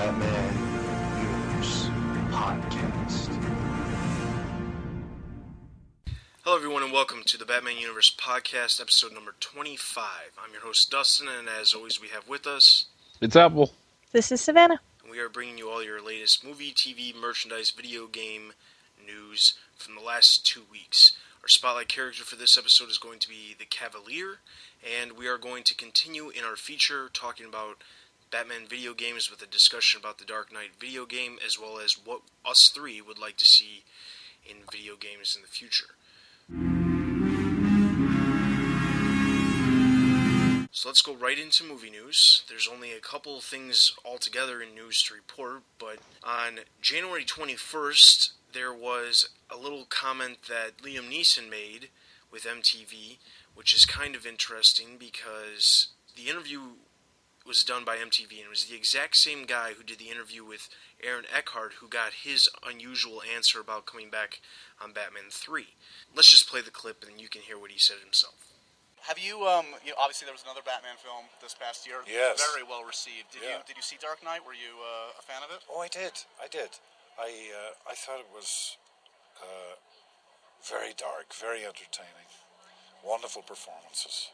Batman Universe Podcast. Hello, everyone, and welcome to the Batman Universe Podcast, episode number 25. I'm your host, Dustin, and as always, we have with us, It's Apple. This is Savannah. and we are bringing you all your latest movie, TV, merchandise, video game news from the last two weeks. Our spotlight character for this episode is going to be the Cavalier, and we are going to continue in our feature talking about Batman video games with a discussion about the Dark Knight video game, as well as what us three would like to see in video games in the future. So let's go right into movie news. There's only a couple things altogether in news to report, but on January 21st, there was a little comment that Liam Neeson made with MTV, which is kind of interesting because the interview was done by MTV and it was the exact same guy who did the interview with Aaron Eckhart who got his unusual answer about coming back on Batman 3. Let's just play the clip and you can hear what he said himself. Have you, um, you know, obviously there was another Batman film this past year. Yes. Very well received. Did Yeah. you did you see Dark Knight? Were you uh, a fan of it? Oh, I did. I did. I uh, I thought it was uh, very dark, very entertaining, wonderful performances.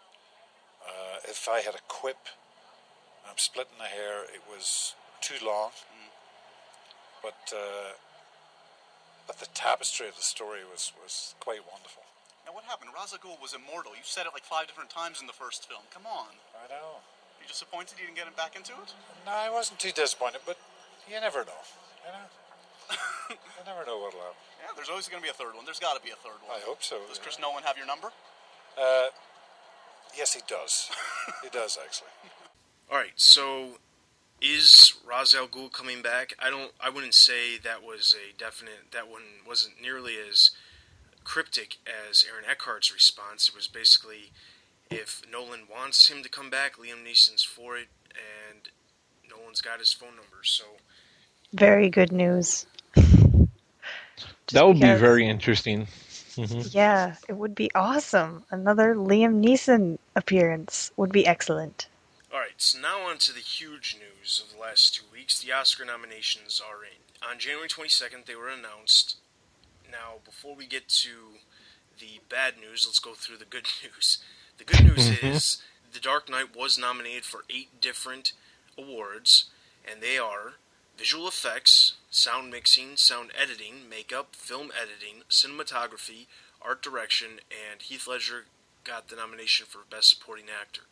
Uh, if I had a quip, I'm splitting the hair. It was too long, but uh, but the tapestry of the story was was quite wonderful. Now what happened? Ra's al was immortal. You said it like five different times in the first film. Come on. I know. You disappointed you didn't get him back into it? No, I wasn't too disappointed, but you never know. You know, you never know what'll happen. Yeah, there's always going to be a third one. There's got to be a third one. I hope so. Does yeah. Chris Nolan have your number? Uh, yes, he does. he does actually. All right, so is Ra's al Ghul coming back? I don't. I wouldn't say that was a definite. That one wasn't nearly as cryptic as Aaron Eckhart's response. It was basically, if Nolan wants him to come back, Liam Neeson's for it, and Nolan's got his phone number. So Very good news. that would be very interesting. hmm Yeah, it would be awesome. Another Liam Neeson appearance would be excellent. So now on to the huge news of the last two weeks. The Oscar nominations are in. On January 22nd, they were announced. Now, before we get to the bad news, let's go through the good news. The good news Mhm. is The Dark Knight was nominated for eight different awards, and they are visual effects, sound mixing, sound editing, makeup, film editing, cinematography, art direction, and Heath Ledger got the nomination for Best Supporting Actor.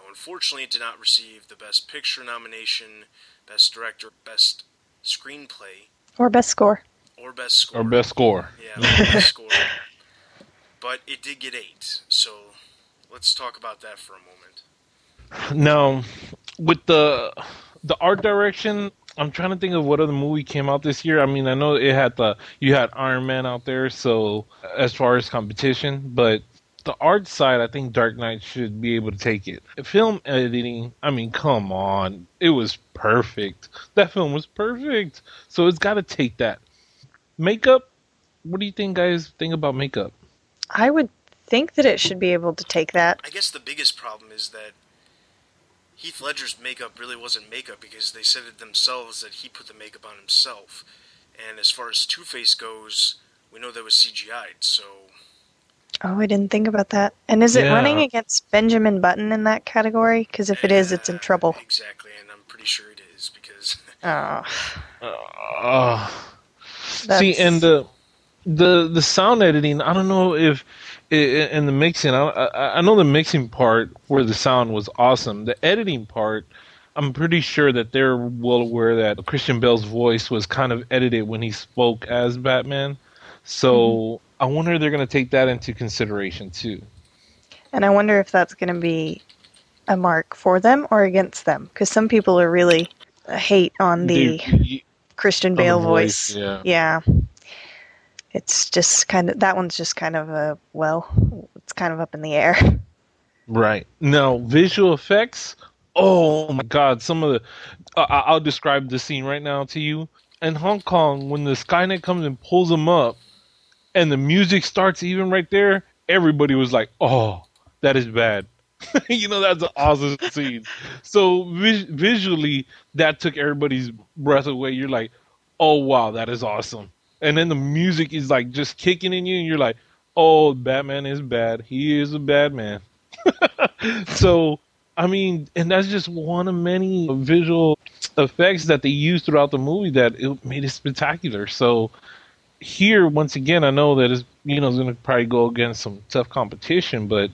Now, unfortunately, it did not receive the Best Picture nomination, Best Director, Best Screenplay, Or best score. or Best Score. Or best score. Yeah, Best Score. But it did get eight, so let's talk about that for a moment. Now, with the the art direction, I'm trying to think of what other movie came out this year. I mean, I know it had the you had Iron Man out there, so as far as competition, but the art side, I think Dark Knight should be able to take it. Film editing, I mean, come on, it was perfect. That film was perfect, so it's got to take that. Makeup, what do you think, guys? Think about makeup? I would think that it should be able to take that. I guess the biggest problem is that Heath Ledger's makeup really wasn't makeup because they said it themselves that he put the makeup on himself. And as far as Two Face goes, we know that was CGI'd, so Oh, I didn't think about that. And is it Yeah. running against Benjamin Button in that category? Because if it is, it's in trouble. Exactly, and I'm pretty sure it is because Uh, Oh, Uh, see, and the the the sound editing, I don't know if i- i- and the mixing. I, I I know the mixing part where the sound was awesome. The editing part, I'm pretty sure that they're well aware that Christian Bale's voice was kind of edited when he spoke as Batman. So I wonder if they're going to take that into consideration too. and I wonder if that's going to be a mark for them or against them. Because some people are really uh, hate on the Christian Bale voice, voice. yeah. Yeah. It's just kind of that one's just kind of a well, it's kind of up in the air. Right. Now, visual effects. Oh my God! Some of the. Uh, I- I'll describe the scene right now to you. In Hong Kong, when the Skynet comes and pulls them up, and the music starts even right there, everybody was like, "Oh, that is bad. you know, that's an awesome scene. So vis- visually, that took everybody's breath away. You're like, oh wow, that is awesome. And then the music is like just kicking in you, and you're like, oh, Batman is bad. He is a bad man. so, I mean, and that's just one of many visual effects that they used throughout the movie that it made it spectacular. So, here once again, I know that it's you know it's going to probably go against some tough competition, but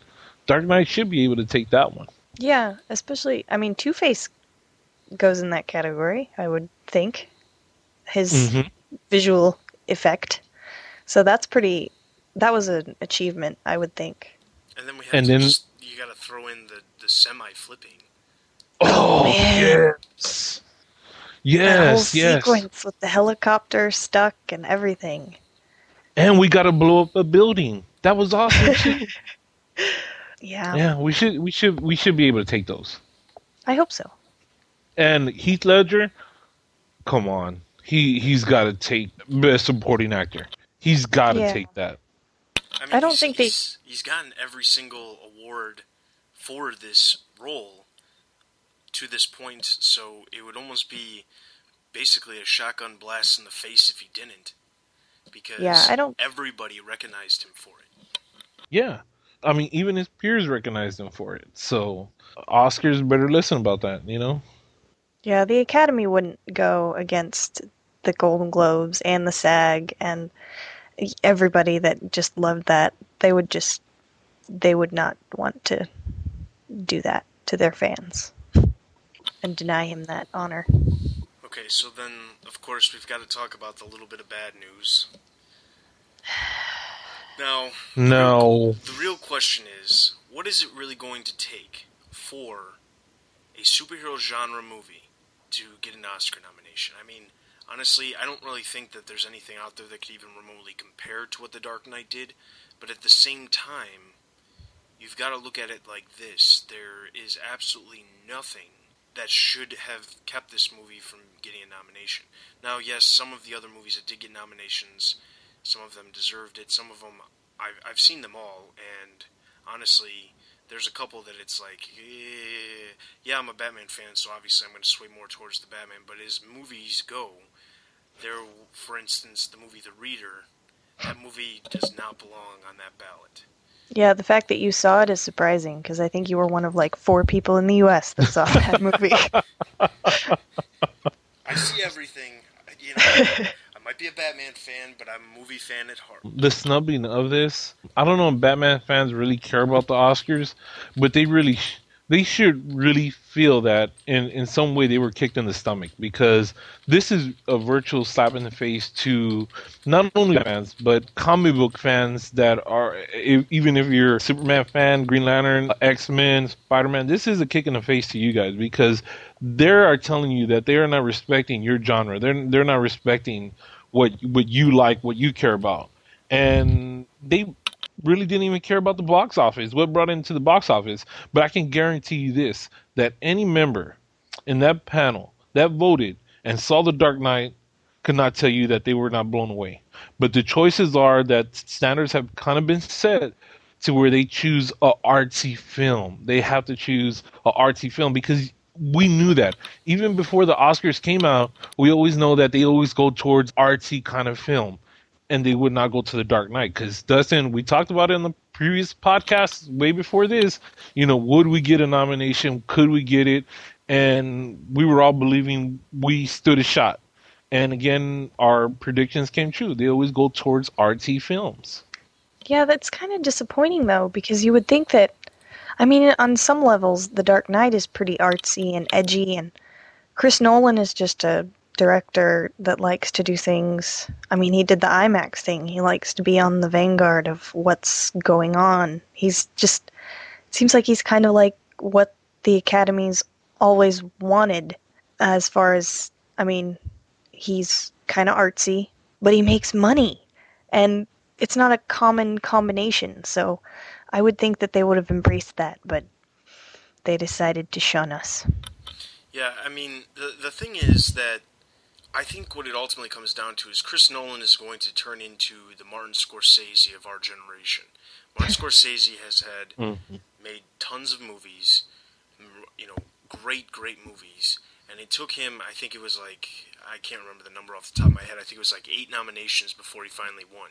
Dark Knight should be able to take that one. Yeah, especially I mean Two Face goes in that category, I would think. His Mhm. visual effect. So that's pretty that was an achievement, I would think. And then we have And to then- just, you got to throw in the, the semi flipping. Oh man. yes, that whole yes, yes. sequence with the helicopter stuck and everything. And we got to blow up a building. That was awesome. too. Yeah, yeah, we should we should we should be able to take those. I hope so. And Heath Ledger, come on, he he's got to take best supporting actor. He's got to Yeah. take that. I, mean, I don't he's, think they- he's, he's gotten every single award for this role to this point, so it would almost be basically a shotgun blast in the face if he didn't. Because Yeah, I don't- everybody recognized him for it. Yeah, I mean, even his peers recognized him for it. So Oscars better listen about that. You know. Yeah, the Academy wouldn't go against the Golden Globes and the SAG and everybody that just loved that. They would just they would not want to do that to their fans and deny him that honor. Okay, so then, of course, we've got to talk about the little bit of bad news. Now, No. The real question is, what is it really going to take for a superhero genre movie to get an Oscar nomination? I mean, honestly, I don't really think that there's anything out there that could even remotely compare to what The Dark Knight did, but at the same time, you've got to look at it like this. There is absolutely nothing that should have kept this movie from getting a nomination. Now, yes, some of the other movies that did get nominations, some of them deserved it. Some of them, I've, I've seen them all, and honestly, there's a couple that it's like, eh, yeah, I'm a Batman fan, so obviously I'm going to sway more towards the Batman. But as movies go, there, for instance, the movie The Reader, that movie does not belong on that ballot. Yeah, the fact that you saw it is surprising because I think you were one of like four people in the U.S. that saw that movie. I see everything. You know, I might be a Batman fan, but I'm a movie fan at heart. the snubbing of this. I don't know if Batman fans really care about the Oscars, but they really sh- they should really feel that in in some way they were kicked in the stomach because this is a virtual slap in the face to not only fans but comic book fans that are even if you're a Superman fan, Green Lantern, X Men, Spider Man. This is a kick in the face to you guys because they are telling you that they are not respecting your genre. They're they're not respecting what what you like, what you care about, and they really didn't even care about the box office. What brought into the box office? But I can guarantee you this: that any member in that panel that voted and saw the Dark Knight could not tell you that they were not blown away. But the choices are that standards have kind of been set to where they choose a artsy film. They have to choose a artsy film because we knew that even before the Oscars came out. We always know that they always go towards artsy kind of film, and they would not go to the Dark Knight because Dustin. We talked about it in the previous podcast way before this. You know, would we get a nomination? Could we get it? And we were all believing we stood a shot. And again, our predictions came true. They always go towards RT films. Yeah, that's kind of disappointing though, because you would think that, I mean, on some levels, The Dark Knight is pretty artsy and edgy, and Chris Nolan is just a director that likes to do things. I mean, he did the IMAX thing. He likes to be on the vanguard of what's going on. He's just, seems like he's kind of like what the Academy's always wanted, as far as, I mean, he's kind of artsy, but he makes money. And it's not a common combination, so I would think that they would have embraced that, but they decided to shun us. Yeah, I mean, the the thing is that I think what it ultimately comes down to is Chris Nolan is going to turn into the Martin Scorsese of our generation. Martin Scorsese has had hmm. made tons of movies, you know, great, great movies. And it took him, I think it was like, I can't remember the number off the top of my head, I think it was like eight nominations before he finally won.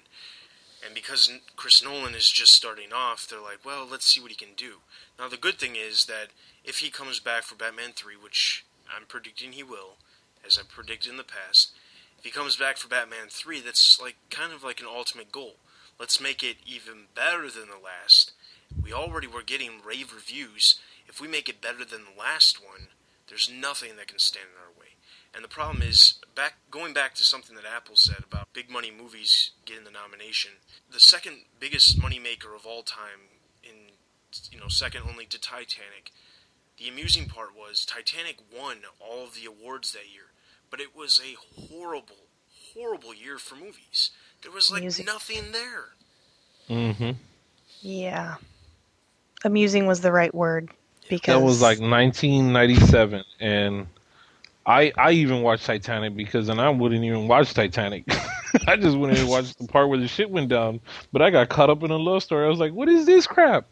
And because Chris Nolan is just starting off, they're like, well, let's see what he can do. Now, the good thing is that if he comes back for Batman 3, which I'm predicting he will, as I've predicted in the past, if he comes back for Batman 3, that's like kind of like an ultimate goal. Let's make it even better than the last. We already were getting rave reviews. If we make it better than the last one, there's nothing that can stand in our way. And the problem is, back going back to something that Apple said about big money movies getting the nomination, the second biggest moneymaker of all time, in you know second only to Titanic. The amusing part was Titanic won all of the awards that year, but it was a horrible, horrible year for movies. There was like Music. nothing there. Mm hmm Yeah. Amusing was the right word because That was like 1997, and I I even watched Titanic because then I wouldn't even watch Titanic. I just wouldn't even watch the part where the shit went down. But I got caught up in a love story. I was like, "What is this crap?"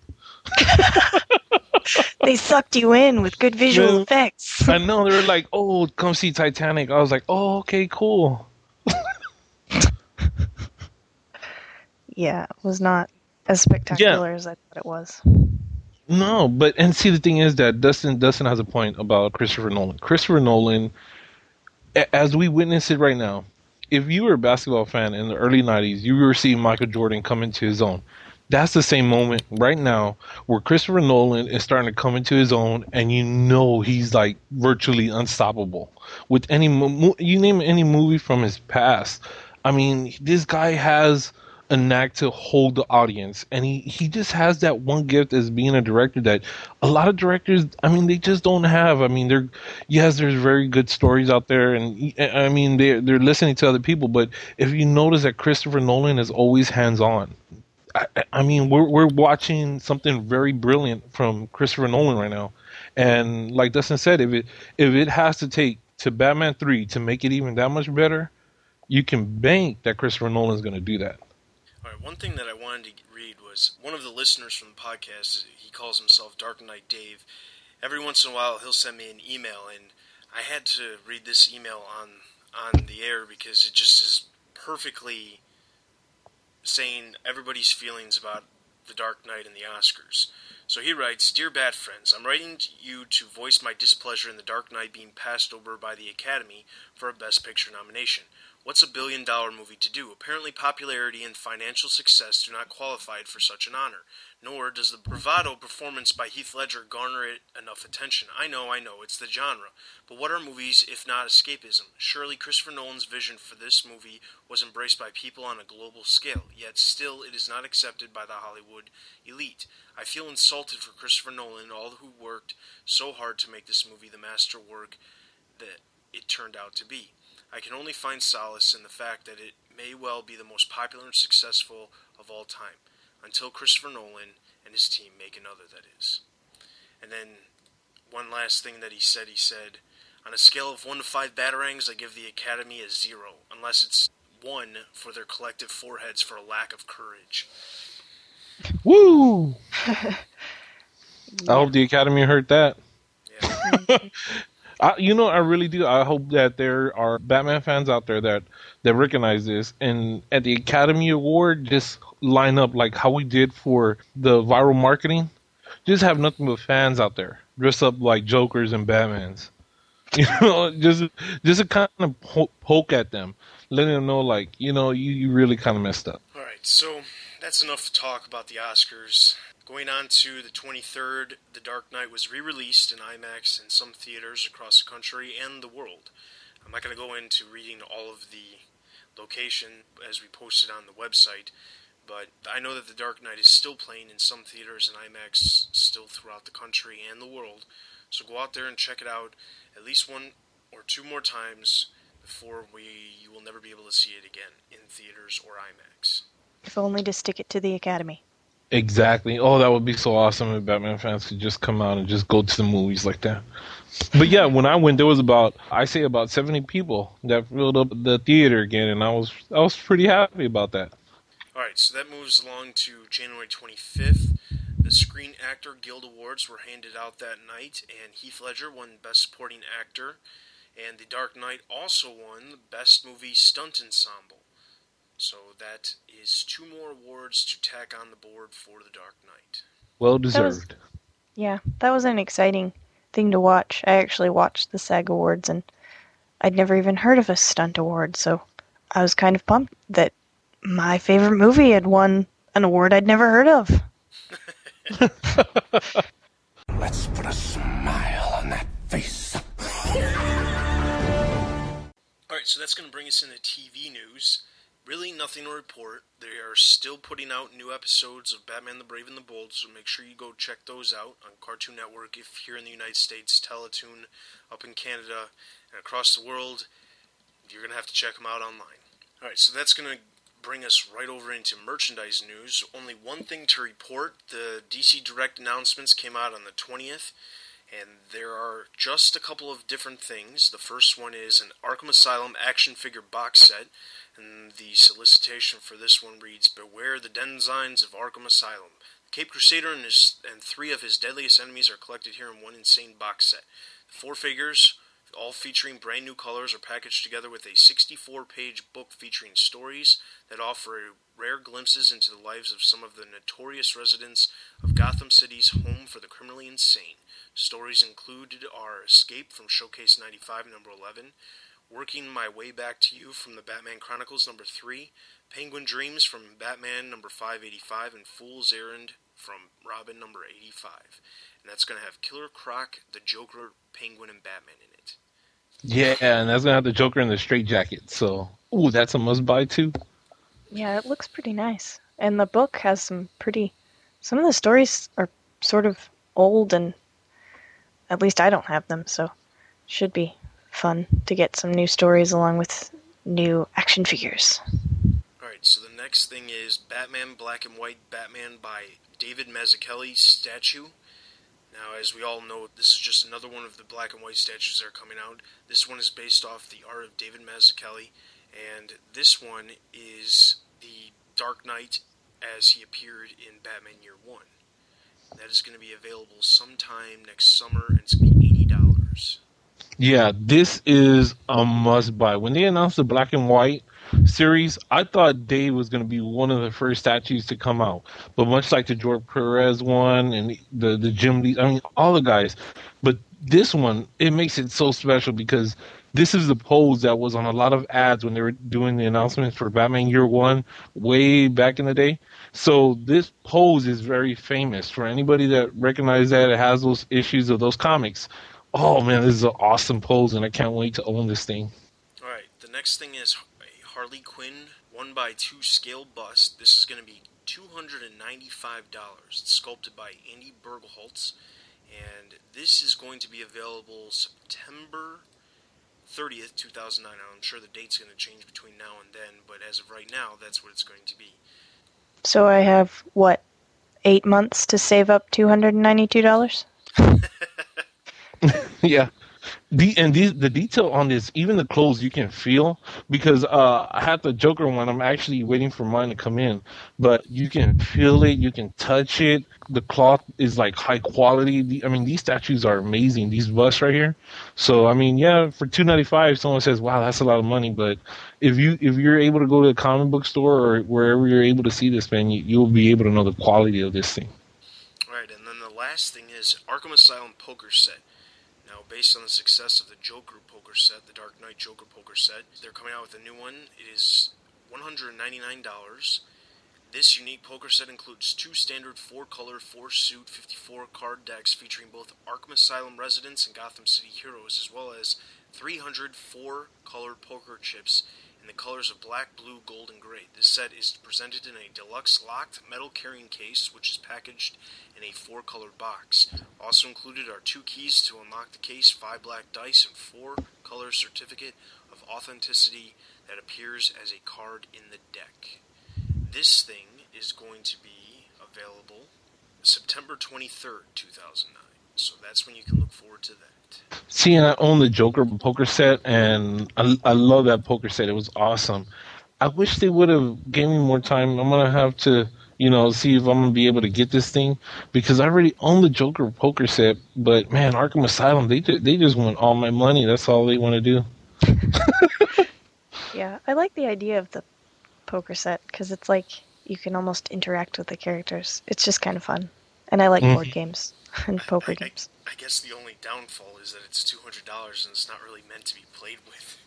they sucked you in with good visual Yeah. effects. I know they were like, "Oh, come see Titanic." I was like, "Oh, okay, cool." Yeah, it was not as spectacular as I thought it was. No, but and see the thing is that Dustin Dustin has a point about Christopher Nolan. Christopher Nolan, as we witness it right now, if you were a basketball fan in the early '90s, you were seeing Michael Jordan come into his own. That's the same moment right now where Christopher Nolan is starting to come into his own, and you know he's like virtually unstoppable with any mo- you name any movie from his past. I mean, this guy has a knack to hold the audience and he, he just has that one gift as being a director that a lot of directors i mean they just don't have i mean they're yes there's very good stories out there and i mean they're, they're listening to other people but if you notice that christopher nolan is always hands-on I, I- I mean we're, we're watching something very brilliant from christopher nolan right now and like dustin said if it if it has to take to batman 3 to make it even that much better you can bank that christopher nolan's going to do that All right, one thing that I wanted to read was one of the listeners from the podcast. He calls himself Dark Knight Dave. Every once in a while, he'll send me an email, and I had to read this email on on the air because it just is perfectly saying everybody's feelings about the Dark Knight and the Oscars. So he writes, Dear Bat Friends, I'm writing to you to voice my displeasure in the Dark Knight being passed over by the Academy for a Best Picture nomination. What's a billion dollar movie to do? Apparently, popularity and financial success do not qualify it for such an honor, nor does the bravado performance by Heath Ledger garner it enough attention. I know, I know, it's the genre. But what are movies if not escapism? Surely Christopher Nolan's vision for this movie was embraced by people on a global scale, yet still it is not accepted by the Hollywood elite. I feel insulted for Christopher Nolan and all who worked so hard to make this movie the masterwork that it turned out to be. I can only find solace in the fact that it may well be the most popular and successful of all time, until Christopher Nolan and his team make another, that is. And then, one last thing that he said he said, on a scale of 1 to 5 batarangs, I give the Academy a 0, unless it's 1 for their collective foreheads for a lack of courage. Woo! I hope the Academy heard that. Yeah. I, you know, I really do. I hope that there are Batman fans out there that that recognize this, and at the Academy Award, just line up like how we did for the viral marketing. Just have nothing but fans out there, dress up like Jokers and Batmans. You know, just just to kind of po- poke at them, letting them know, like, you know, you, you really kind of messed up. All right, so that's enough talk about the Oscars. Going on to the 23rd, The Dark Knight was re released in IMAX in some theaters across the country and the world. I'm not going to go into reading all of the location as we posted on the website, but I know that The Dark Knight is still playing in some theaters and IMAX still throughout the country and the world. So go out there and check it out at least one or two more times before we you will never be able to see it again in theaters or IMAX. If only to stick it to the Academy. Exactly. Oh, that would be so awesome if Batman fans could just come out and just go to the movies like that. But yeah, when I went, there was about I say about seventy people that filled up the theater again, and I was I was pretty happy about that. All right, so that moves along to January 25th. The Screen Actor Guild Awards were handed out that night, and Heath Ledger won Best Supporting Actor, and The Dark Knight also won Best Movie Stunt Ensemble. So that is two more awards to tack on the board for The Dark Knight. Well was- deserved. Yeah, that was an exciting thing to watch. I actually watched the SAG Awards and I'd never even heard of a stunt award, so I was kind of pumped that my favorite movie had won an award I'd never heard of. Let's put a smile on that face. Alright, so that's going to bring us into TV news. Really, nothing to report. They are still putting out new episodes of Batman the Brave and the Bold, so make sure you go check those out on Cartoon Network if here in the United States, Teletoon up in Canada, and across the world. You're going to have to check them out online. Alright, so that's going to bring us right over into merchandise news. Only one thing to report the DC Direct announcements came out on the 20th. And there are just a couple of different things. The first one is an Arkham Asylum action figure box set, and the solicitation for this one reads Beware the Denizens of Arkham Asylum. The Cape Crusader and, his, and three of his deadliest enemies are collected here in one insane box set. The four figures, all featuring brand new colors, are packaged together with a 64 page book featuring stories that offer rare glimpses into the lives of some of the notorious residents of Gotham City's home for the criminally insane. Stories included are Escape from Showcase 95, number 11, Working My Way Back to You from the Batman Chronicles, number 3, Penguin Dreams from Batman, number 585, and Fool's Errand from Robin, number 85. And that's going to have Killer Croc, the Joker, Penguin, and Batman in it. Yeah, and that's gonna have the Joker in the straight jacket. So, ooh, that's a must buy too. Yeah, it looks pretty nice. And the book has some pretty. Some of the stories are sort of old, and at least I don't have them, so should be fun to get some new stories along with new action figures. Alright, so the next thing is Batman Black and White Batman by David Mazzucchelli statue. Now, as we all know, this is just another one of the black and white statues that are coming out. This one is based off the art of David Mazzucchelli, and this one is the Dark Knight as he appeared in Batman Year One. That is going to be available sometime next summer, and it's going to be eighty dollars. Yeah, this is a must buy. When they announced the black and white series, I thought Dave was going to be one of the first statues to come out. But much like the George Perez one and the the Jim Lee, I mean, all the guys. But this one, it makes it so special because this is the pose that was on a lot of ads when they were doing the announcements for Batman Year One way back in the day. So this pose is very famous for anybody that recognizes that it has those issues of those comics. Oh man, this is an awesome pose, and I can't wait to own this thing. Alright, the next thing is a Harley Quinn 1 by 2 scale bust. This is going to be $295. It's sculpted by Andy Bergholtz, and this is going to be available September 30th, 2009. I'm sure the date's going to change between now and then, but as of right now, that's what it's going to be. So I have, what, eight months to save up $292? yeah. The, and these, the detail on this, even the clothes you can feel because uh, I had the Joker one. I'm actually waiting for mine to come in, but you can feel it, you can touch it. The cloth is like high quality. The, I mean, these statues are amazing. These busts right here. So I mean, yeah, for two ninety five, someone says, "Wow, that's a lot of money." But if you if you're able to go to a comic book store or wherever you're able to see this, man, you, you'll be able to know the quality of this thing. Alright, and then the last thing is Arkham Asylum poker set. Based on the success of the Joker poker set, the Dark Knight Joker poker set, they're coming out with a new one. It is $199. This unique poker set includes two standard four color, four suit, 54 card decks featuring both Arkham Asylum residents and Gotham City heroes, as well as 300 four color poker chips in the colors of black, blue, gold, and gray. This set is presented in a deluxe locked metal carrying case, which is packaged in a four color box. Also included are two keys to unlock the case, five black dice, and four color certificate of authenticity that appears as a card in the deck. This thing is going to be available September 23rd, 2009. So that's when you can look forward to that. See, and I own the Joker poker set, and I, I love that poker set. It was awesome. I wish they would have gave me more time. I'm gonna have to, you know, see if I'm gonna be able to get this thing because I already own the Joker poker set. But man, Arkham Asylum, they they just want all my money. That's all they want to do. Yeah, I like the idea of the poker set because it's like you can almost interact with the characters. It's just kind of fun, and I like board Mhm. games and poker I, I, games. I guess the only downfall is that it's two hundred dollars and it's not really meant to be played with.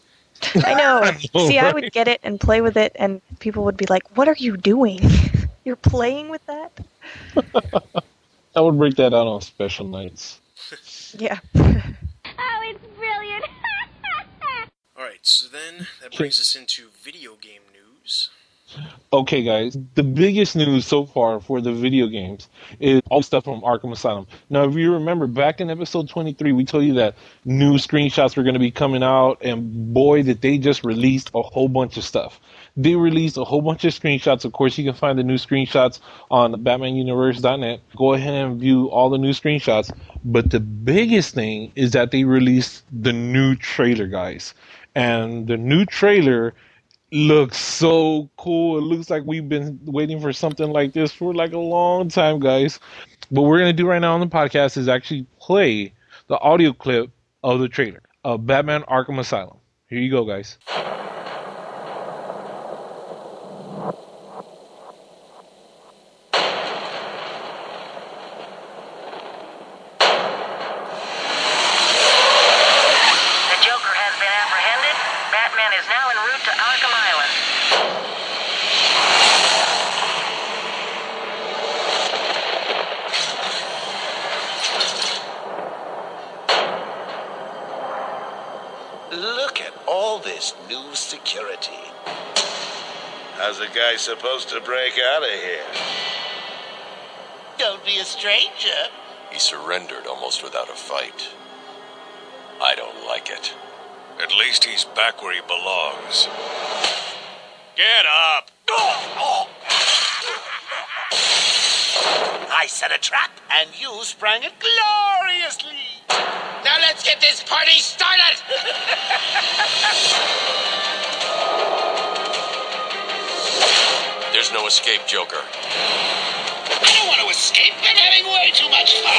I know. know, See, I would get it and play with it, and people would be like, "What are you doing? You're playing with that?" I would break that out on special nights. Yeah. Oh, it's brilliant. All right, so then that brings us into video game news. Okay, guys, the biggest news so far for the video games is all stuff from Arkham Asylum. Now, if you remember back in episode 23, we told you that new screenshots were going to be coming out, and boy, did they just released a whole bunch of stuff. They released a whole bunch of screenshots. Of course, you can find the new screenshots on BatmanUniverse.net. Go ahead and view all the new screenshots. But the biggest thing is that they released the new trailer, guys. And the new trailer looks so cool. It looks like we've been waiting for something like this for like a long time, guys. What we're gonna do right now on the podcast is actually play the audio clip of the trailer of Batman Arkham Asylum. Here you go, guys. The Joker has been apprehended. Batman is now en route to Arkham Island. Look at all this new security. How's a guy supposed to break out of here? Don't be a stranger. He surrendered almost without a fight. I don't like it. At least he's back where he belongs. Get up! I set a trap, and you sprang it gloriously. Now let's get this party started. There's no escape, Joker. I don't want to escape. I'm having way too much fun.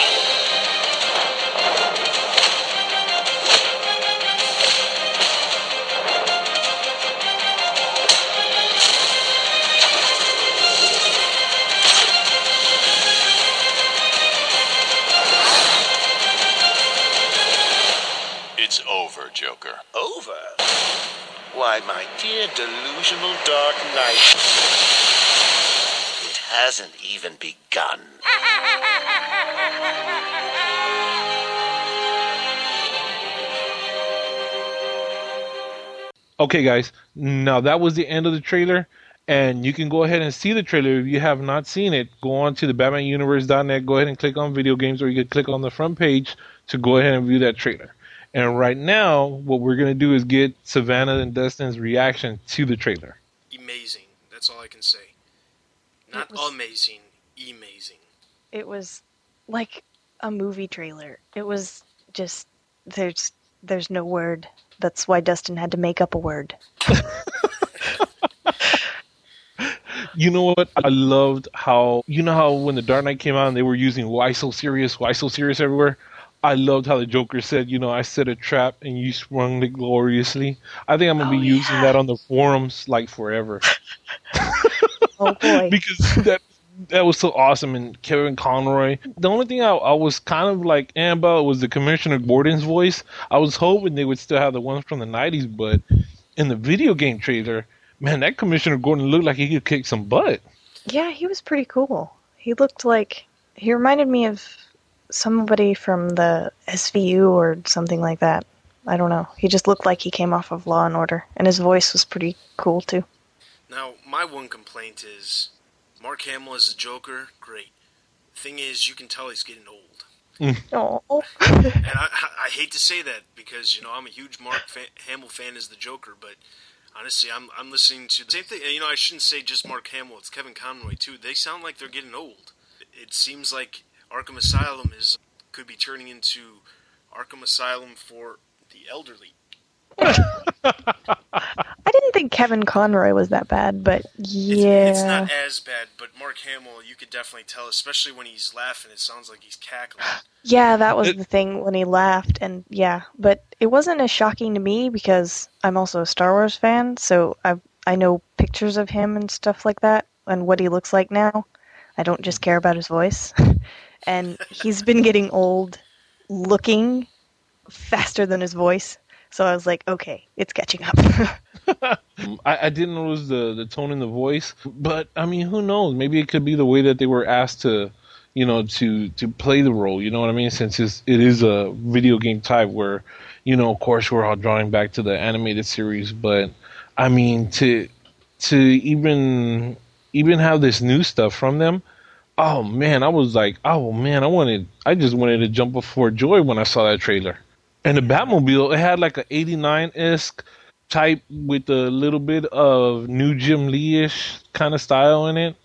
It's over, Joker. Over? Why, my dear delusional Dark Knight. It hasn't even begun. Okay, guys. Now that was the end of the trailer, and you can go ahead and see the trailer if you have not seen it. Go on to the BatmanUniverse.net. Go ahead and click on video games, or you can click on the front page to go ahead and view that trailer. And right now, what we're gonna do is get Savannah and Dustin's reaction to the trailer. Amazing. That's all I can say. Not was- amazing, amazing. It was like a movie trailer. It was just there's there's no word. That's why Dustin had to make up a word. You know what? I loved how you know how when the Dark Knight came out and they were using "Why so serious? Why so serious?" everywhere. I loved how the Joker said, "You know, I set a trap and you sprung it gloriously." I think I'm gonna Oh, be using that on the forums like forever. Oh boy. because that that was so awesome. And Kevin Conroy. The only thing I, I was kind of like eh, about was the Commissioner Gordon's voice. I was hoping they would still have the ones from the '90s, but in the video game trailer, man, that Commissioner Gordon looked like he could kick some butt. Yeah, he was pretty cool. He looked like he reminded me of somebody from the SVU or something like that. I don't know. He just looked like he came off of Law and Order, and his voice was pretty cool too. Now, my one complaint is Mark Hamill as the Joker, great. Thing is, you can tell he's getting old. Oh, And I, I hate to say that because, you know, I'm a huge Mark fan, Hamill fan as the Joker, but honestly, I'm, I'm listening to the same thing. You know, I shouldn't say just Mark Hamill, it's Kevin Conroy, too. They sound like they're getting old. It seems like Arkham Asylum is could be turning into Arkham Asylum for the elderly. I didn't think Kevin Conroy was that bad, but yeah. It's not as bad, but Mark Hamill, you could definitely tell, especially when he's laughing, it sounds like he's cackling. Yeah, that was the thing when he laughed, and yeah, but it wasn't as shocking to me because I'm also a Star Wars fan, so I I know pictures of him and stuff like that, and what he looks like now. I don't just care about his voice, and he's been getting old, looking faster than his voice. So I was like, okay, it's catching up. Mm, I, I didn't notice the the tone in the voice, but I mean, who knows? Maybe it could be the way that they were asked to, you know, to to play the role. You know what I mean? Since it's, it is a video game type, where, you know, of course, we're all drawing back to the animated series, but I mean, to to even even have this new stuff from them. Oh man, I was like, oh man, I wanted, I just wanted to jump before joy when I saw that trailer. And the Batmobile, it had like an '89 esque type with a little bit of new Jim Lee ish kind of style in it.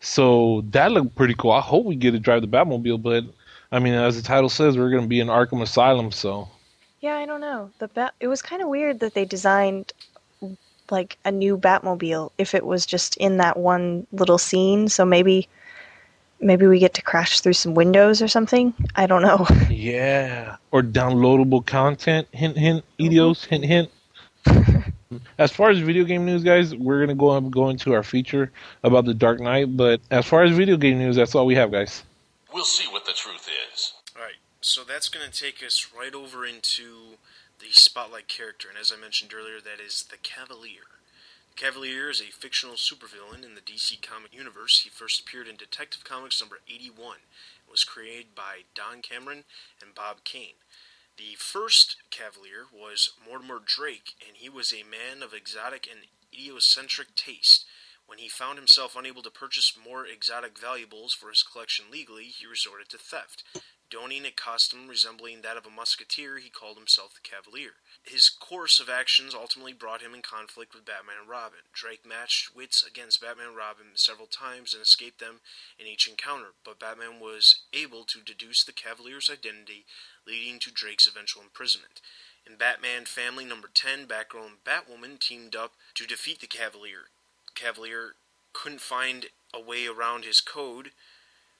So that looked pretty cool. I hope we get to drive the Batmobile, but I mean, as the title says, we're going to be in Arkham Asylum, so. Yeah, I don't know. The bat. It was kind of weird that they designed like a new Batmobile if it was just in that one little scene. So maybe, maybe we get to crash through some windows or something. I don't know. Yeah. Or downloadable content. Hint, hint. Eidos. Hint, hint. as far as video game news, guys, we're gonna go go into our feature about the Dark Knight. But as far as video game news, that's all we have, guys. We'll see what the truth is. All right, so that's going to take us right over into the spotlight character, and as I mentioned earlier, that is the Cavalier. Cavalier is a fictional supervillain in the DC comic universe. He first appeared in Detective Comics number 81. It was created by Don Cameron and Bob Kane. The first Cavalier was Mortimer Drake, and he was a man of exotic and idiocentric taste. When he found himself unable to purchase more exotic valuables for his collection legally, he resorted to theft. Donning a costume resembling that of a musketeer, he called himself the Cavalier. His course of actions ultimately brought him in conflict with Batman and Robin. Drake matched wits against Batman and Robin several times and escaped them in each encounter, but Batman was able to deduce the Cavalier's identity, leading to Drake's eventual imprisonment. In Batman Family number 10, Batgirl and Batwoman teamed up to defeat the Cavalier. Cavalier couldn't find a way around his code,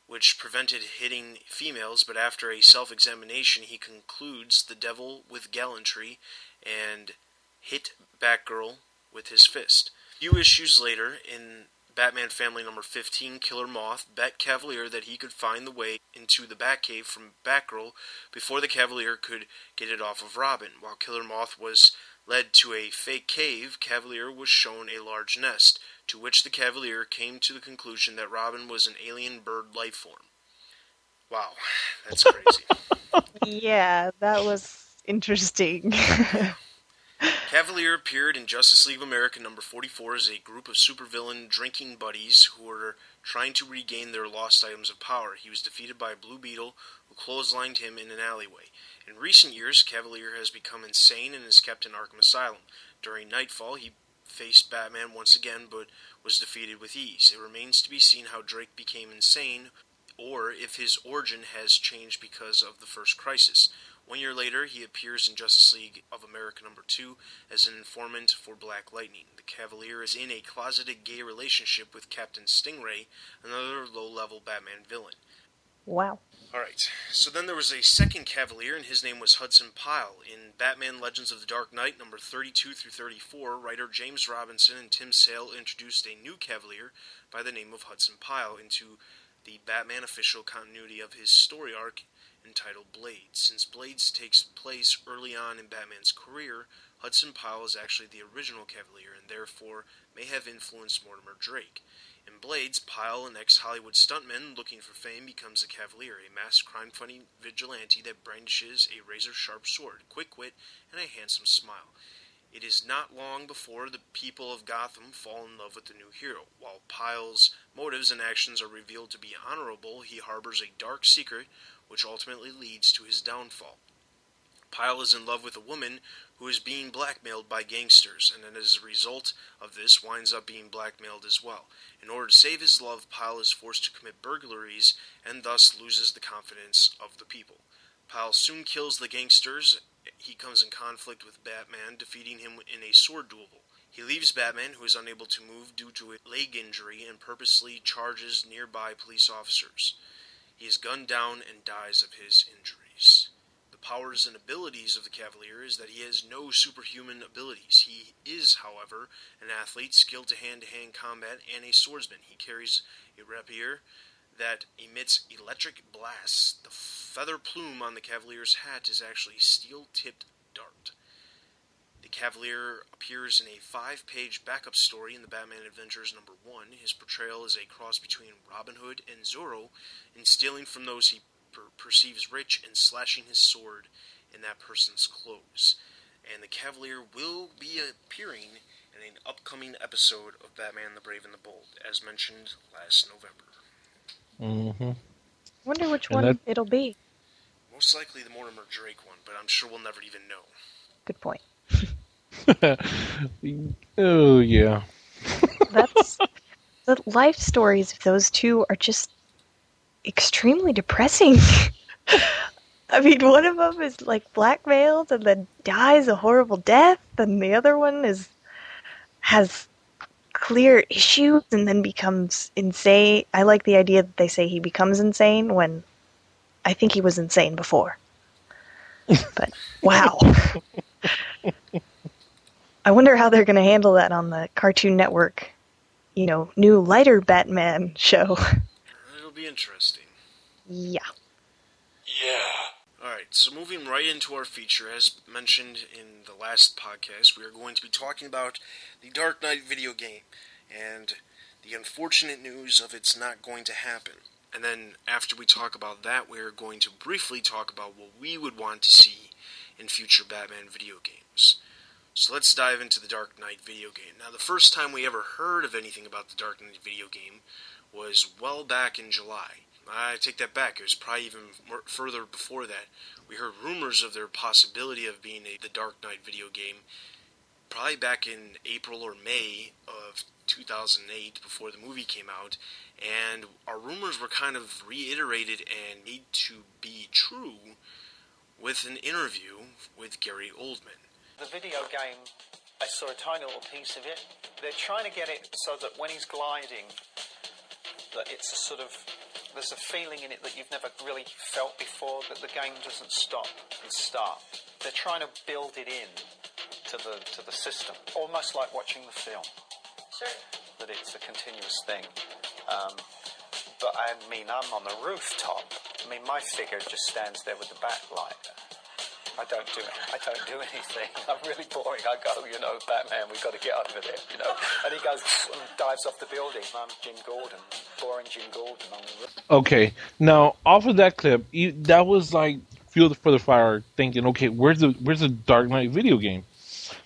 which prevented hitting females, but after a self examination, he concludes the devil with gallantry and hit Batgirl with his fist. A few issues later, in Batman Family number 15, Killer Moth bet Cavalier that he could find the way into the Batcave from Batgirl before the Cavalier could get it off of Robin. While Killer Moth was led to a fake cave, Cavalier was shown a large nest, to which the Cavalier came to the conclusion that Robin was an alien bird life form. Wow, that's crazy. yeah, that was interesting. Cavalier appeared in Justice League of America number 44 as a group of supervillain drinking buddies who were trying to regain their lost items of power. He was defeated by Blue Beetle, who clotheslined him in an alleyway. In recent years, Cavalier has become insane and is kept in Arkham Asylum. During Knightfall, he faced Batman once again, but was defeated with ease. It remains to be seen how Drake became insane, or if his origin has changed because of the first crisis. One year later, he appears in Justice League of America number 2 as an informant for Black Lightning. The Cavalier is in a closeted gay relationship with Captain Stingray, another low level Batman villain. Wow. Alright, so then there was a second Cavalier, and his name was Hudson Pyle. In Batman Legends of the Dark Knight, number 32 through 34, writer James Robinson and Tim Sale introduced a new Cavalier by the name of Hudson Pyle into the Batman official continuity of his story arc entitled Blades. Since Blades takes place early on in Batman's career, Hudson Pyle is actually the original Cavalier and therefore may have influenced Mortimer Drake. In Blades, Pyle, an ex Hollywood stuntman looking for fame, becomes a Cavalier, a masked crime fighting vigilante that brandishes a razor sharp sword, quick wit, and a handsome smile. It is not long before the people of Gotham fall in love with the new hero. While Pyle's motives and actions are revealed to be honorable, he harbors a dark secret which ultimately leads to his downfall. Pyle is in love with a woman who is being blackmailed by gangsters, and as a result of this, winds up being blackmailed as well. In order to save his love, Pyle is forced to commit burglaries and thus loses the confidence of the people. Pyle soon kills the gangsters. He comes in conflict with Batman, defeating him in a sword duel. He leaves Batman, who is unable to move due to a leg injury, and purposely charges nearby police officers. He is gunned down and dies of his injuries. Powers and abilities of the Cavalier is that he has no superhuman abilities. He is, however, an athlete skilled to hand to hand combat and a swordsman. He carries a rapier that emits electric blasts. The feather plume on the Cavalier's hat is actually a steel tipped dart. The Cavalier appears in a five page backup story in the Batman Adventures number one. His portrayal is a cross between Robin Hood and Zorro in stealing from those he per- perceives rich and slashing his sword in that person's clothes. And the Cavalier will be appearing in an upcoming episode of Batman the Brave and the Bold, as mentioned last November. Mm-hmm. Wonder which And one that- it'll be. Most likely the Mortimer Drake one, but I'm sure we'll never even know. Good point. oh yeah. That's the life stories of those two are just extremely depressing. I mean, one of them is like blackmailed and then dies a horrible death, and the other one is has clear issues and then becomes insane. I like the idea that they say he becomes insane when I think he was insane before. But wow. I wonder how they're going to handle that on the Cartoon Network, you know, new lighter Batman show. It'll be interesting. yeah. Yeah. Alright, so moving right into our feature, as mentioned in the last podcast, we are going to be talking about the Dark Knight video game and the unfortunate news of it's not going to happen. And then after we talk about that, we're going to briefly talk about what we would want to see in future Batman video games. So let's dive into the Dark Knight video game. Now, the first time we ever heard of anything about the Dark Knight video game was well back in July. I take that back. It was probably even further before that. We heard rumors of their possibility of being a, the Dark Knight video game probably back in April or May of 2008 before the movie came out. And our rumors were kind of reiterated and made to be true with an interview with Gary Oldman. The video game, I saw a tiny little piece of it. They're trying to get it so that when he's gliding, that it's a sort of there's a feeling in it that you've never really felt before. That the game doesn't stop and start. They're trying to build it in to the to the system, almost like watching the film. Sure. That it's a continuous thing. Um, but I mean, I'm on the rooftop. I mean, my figure just stands there with the backlight. I don't do I don't do anything. I'm really boring. I go, you know, Batman, we've got to get over there, you know. And he goes and dives off the building. I'm Jim Gordon, boring Jim Gordon. Okay, now off of that clip, you, that was like fuel for the fire. Thinking, okay, where's the where's the Dark Knight video game?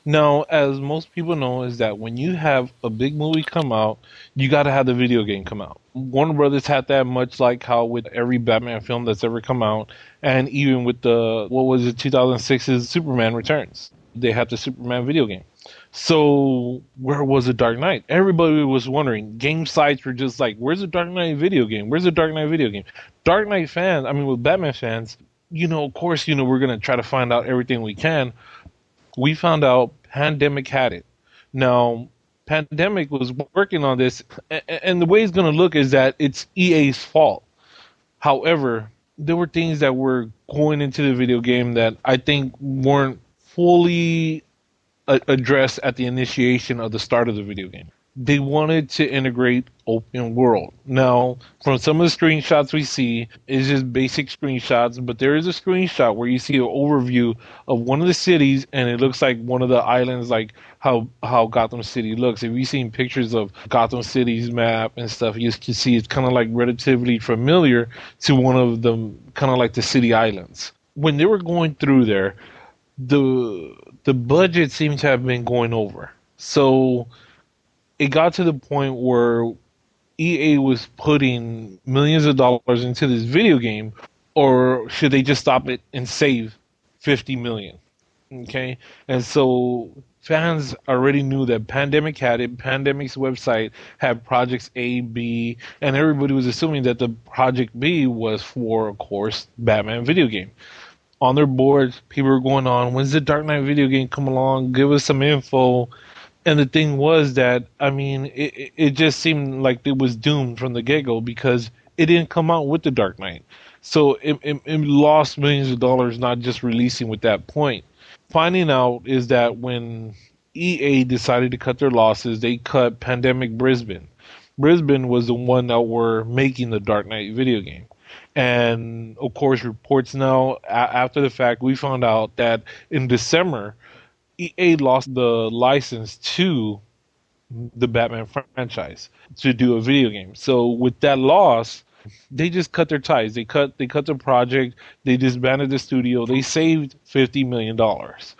Now, as most people know, is that when you have a big movie come out, you got to have the video game come out. Warner Brothers had that much like how with every Batman film that's ever come out, and even with the what was it 2006's Superman Returns, they had the Superman video game. So where was the Dark Knight? Everybody was wondering. Game sites were just like, "Where's the Dark Knight video game? Where's the Dark Knight video game?" Dark Knight fans, I mean, with Batman fans, you know, of course, you know, we're gonna try to find out everything we can. We found out Pandemic had it. Now, Pandemic was working on this, and the way it's gonna look is that it's EA's fault. However, there were things that were going into the video game that I think weren't fully uh, addressed at the initiation of the start of the video game. They wanted to integrate open world. Now, from some of the screenshots we see, it's just basic screenshots, but there is a screenshot where you see an overview of one of the cities, and it looks like one of the islands, like how how Gotham City looks. If you've seen pictures of Gotham City's map and stuff, you can see it's kind of like relatively familiar to one of the kind of like the city islands. When they were going through there, the the budget seemed to have been going over. So it got to the point where EA was putting millions of dollars into this video game, or should they just stop it and save 50 million? Okay. And so fans already knew that Pandemic had it. Pandemic's website had projects A, B, and everybody was assuming that the project B was for, of course, Batman video game on their boards, people were going on, when's the Dark Knight video game come along? Give us some info. And the thing was that I mean, it it just seemed like it was doomed from the get go because it didn't come out with the Dark Knight, so it, it, it lost millions of dollars not just releasing with that point. Finding out is that when EA decided to cut their losses, they cut Pandemic Brisbane. Brisbane was the one that were making the Dark Knight video game. And of course, reports now after the fact, we found out that in December, EA lost the license to the Batman franchise to do a video game. So with that loss, they just cut their ties. They cut they cut the project. They disbanded the studio. They saved fifty million dollars.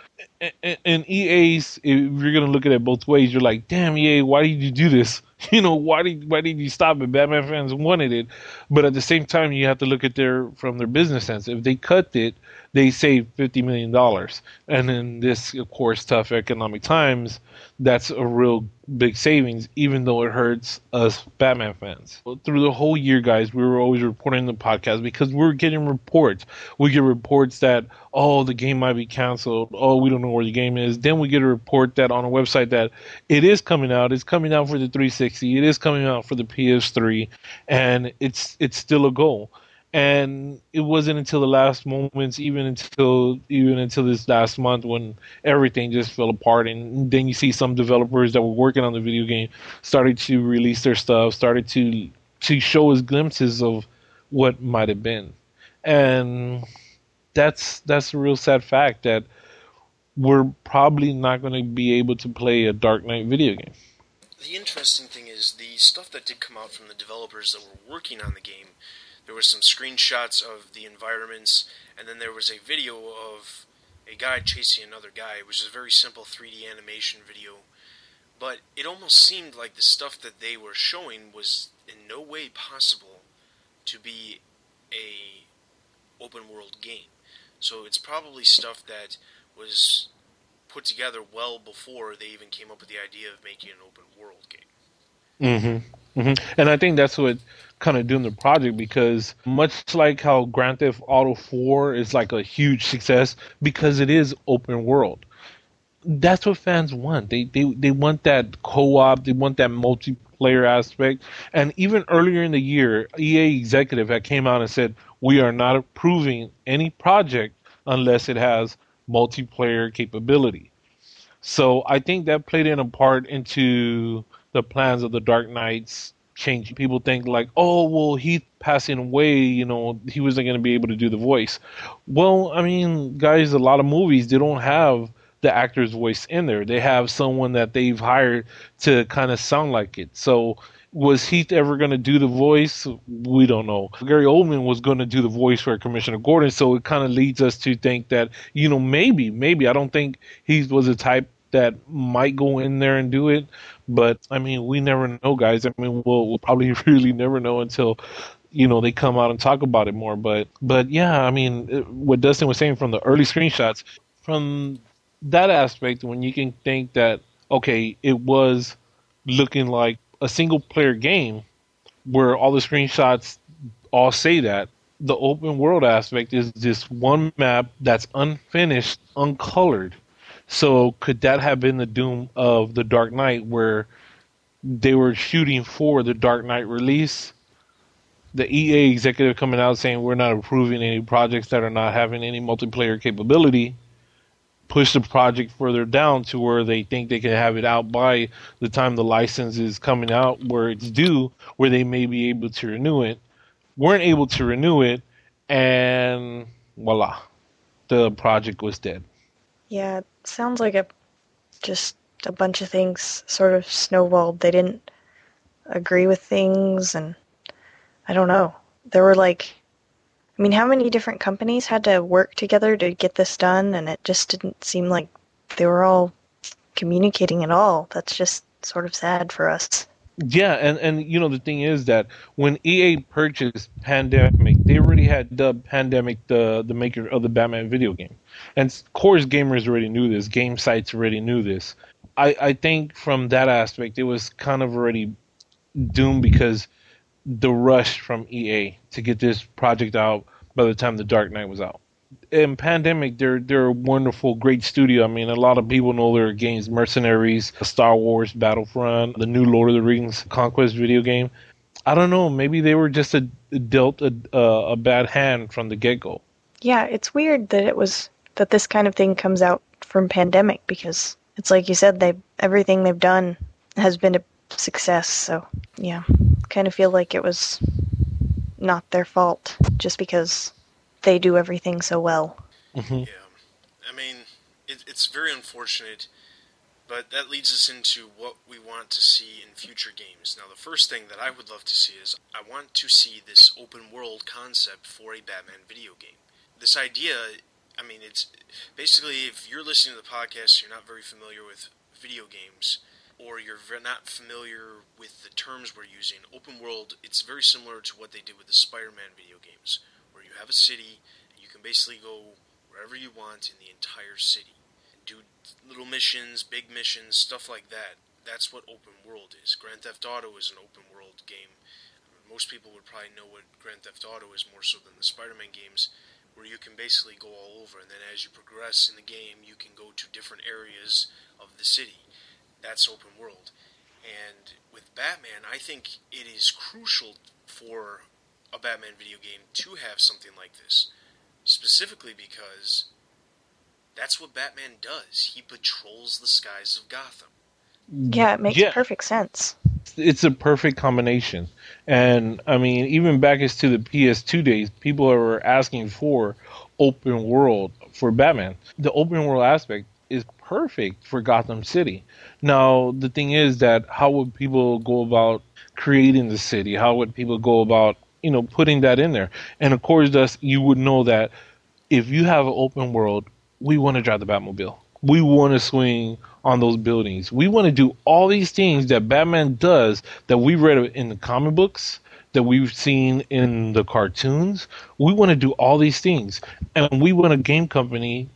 And, EA's, if you're gonna look at it both ways, you're like, damn EA, why did you do this? You know, why did why did you stop it? Batman fans wanted it, but at the same time, you have to look at their from their business sense. If they cut it, they saved fifty million dollars, and in this, of course, tough economic times, that's a real big savings, even though it hurts us Batman fans. Through the whole year, guys, we were always reporting the podcast because we are getting reports. We get reports that oh, the game might be canceled. Oh, we don't know where the game is. Then we get a report that on a website that it is coming out. It's coming out for the 360. It is coming out for the PS3, and it's it's still a goal and it wasn't until the last moments even until even until this last month when everything just fell apart and then you see some developers that were working on the video game started to release their stuff started to to show us glimpses of what might have been and that's that's a real sad fact that we're probably not going to be able to play a dark knight video game The interesting thing is the stuff that did come out from the developers that were working on the game. There was some screenshots of the environments, and then there was a video of a guy chasing another guy. Was just a very simple 3D animation video. But it almost seemed like the stuff that they were showing was in no way possible to be a open world game. So it's probably stuff that was put together well before they even came up with the idea of making an open world game. Mm-hmm. Mm-hmm. And I think that's what kind of doing the project because much like how Grand Theft Auto 4 is like a huge success because it is open world. That's what fans want. They they they want that co-op. They want that multiplayer aspect. And even earlier in the year, EA executive had came out and said, "We are not approving any project unless it has multiplayer capability." So I think that played in a part into the plans of the Dark Knights change. People think like, oh, well, Heath passing away, you know, he wasn't going to be able to do the voice. Well, I mean, guys, a lot of movies they don't have the actor's voice in there. They have someone that they've hired to kind of sound like it. So was Heath ever going to do the voice? We don't know. Gary Oldman was going to do the voice for Commissioner Gordon, so it kind of leads us to think that you know maybe, maybe I don't think he was a type that might go in there and do it, but I mean we never know, guys. I mean we'll, we'll probably really never know until you know they come out and talk about it more. But but yeah, I mean it- what Dustin was saying from the early screenshots from that aspect when you can think that okay it was looking like a single player game where all the screenshots all say that the open world aspect is this one map that's unfinished uncolored so could that have been the doom of the dark knight where they were shooting for the dark knight release? The ea executive coming out saying we're not approving any projects that are not having any multiplayer capability. Push the project further down to where they think they can have it out by the time the license is coming out where it's due where they may be able to renew it. Weren't able to renew it and voila the project was dead. Yeah, sounds like a just a bunch of things sort of snowballed. They didn't agree with things, and I don't know. There were like, I mean, how many different companies had to work together to get this done, and it just didn't seem like they were all communicating at all. That's just sort of sad for us. Yeah, and and you know the thing is that when EA purchased Pandemic, they already had dubbed Pandemic the the maker of the Batman video game, and of course gamers already knew this. Game sites already knew this. I I think from that aspect, it was kind of already doomed because the rush from EA to get this project out by the time the Dark Knight was out. In pandemic they're they're a wonderful great studio. I mean a lot of people know their games mercenaries star wars battlefront the new lord of the rings conquest video game. I don't know maybe they were just a dealt a, a bad hand from the get-go. Yeah it's weird that it was that this kind of thing comes out from pandemic because it's like you said they everything they've done has been a success. So yeah kind of feel like it was not their fault just because they do everything so well. Mm-hmm. Yeah, I mean, it, it's very unfortunate, but that leads us into what we want to see in future games. Now, the first thing that I would love to see is I want to see this open world concept for a Batman video game. This idea, I mean, it's basically if you're listening to the podcast, you're not very familiar with video games or you're not familiar with the terms we're using, open world, it's very similar to what they did with the Spider Man video games, where you have a city you can basically go wherever you want in the entire city. Do little missions, big missions, stuff like that. That's what open world is. Grand Theft Auto is an open world game. Most people would probably know what Grand Theft Auto is more so than the Spider Man games, where you can basically go all over, and then as you progress in the game, you can go to different areas of the city that's open world. And with Batman, I think it is crucial for a Batman video game to have something like this. Specifically because that's what Batman does. He patrols the skies of Gotham. Yeah, it makes yeah. perfect sense. It's a perfect combination. And I mean, even back as to the PS2 days, people were asking for open world for Batman. The open world aspect is perfect for Gotham City. Now, the thing is that how would people go about creating the city? How would people go about, you know, putting that in there? And of course, thus you would know that if you have an open world, we want to drive the Batmobile. We want to swing on those buildings. We want to do all these things that Batman does that we read in the comic books, that we've seen in the cartoons. We want to do all these things. And we want a game company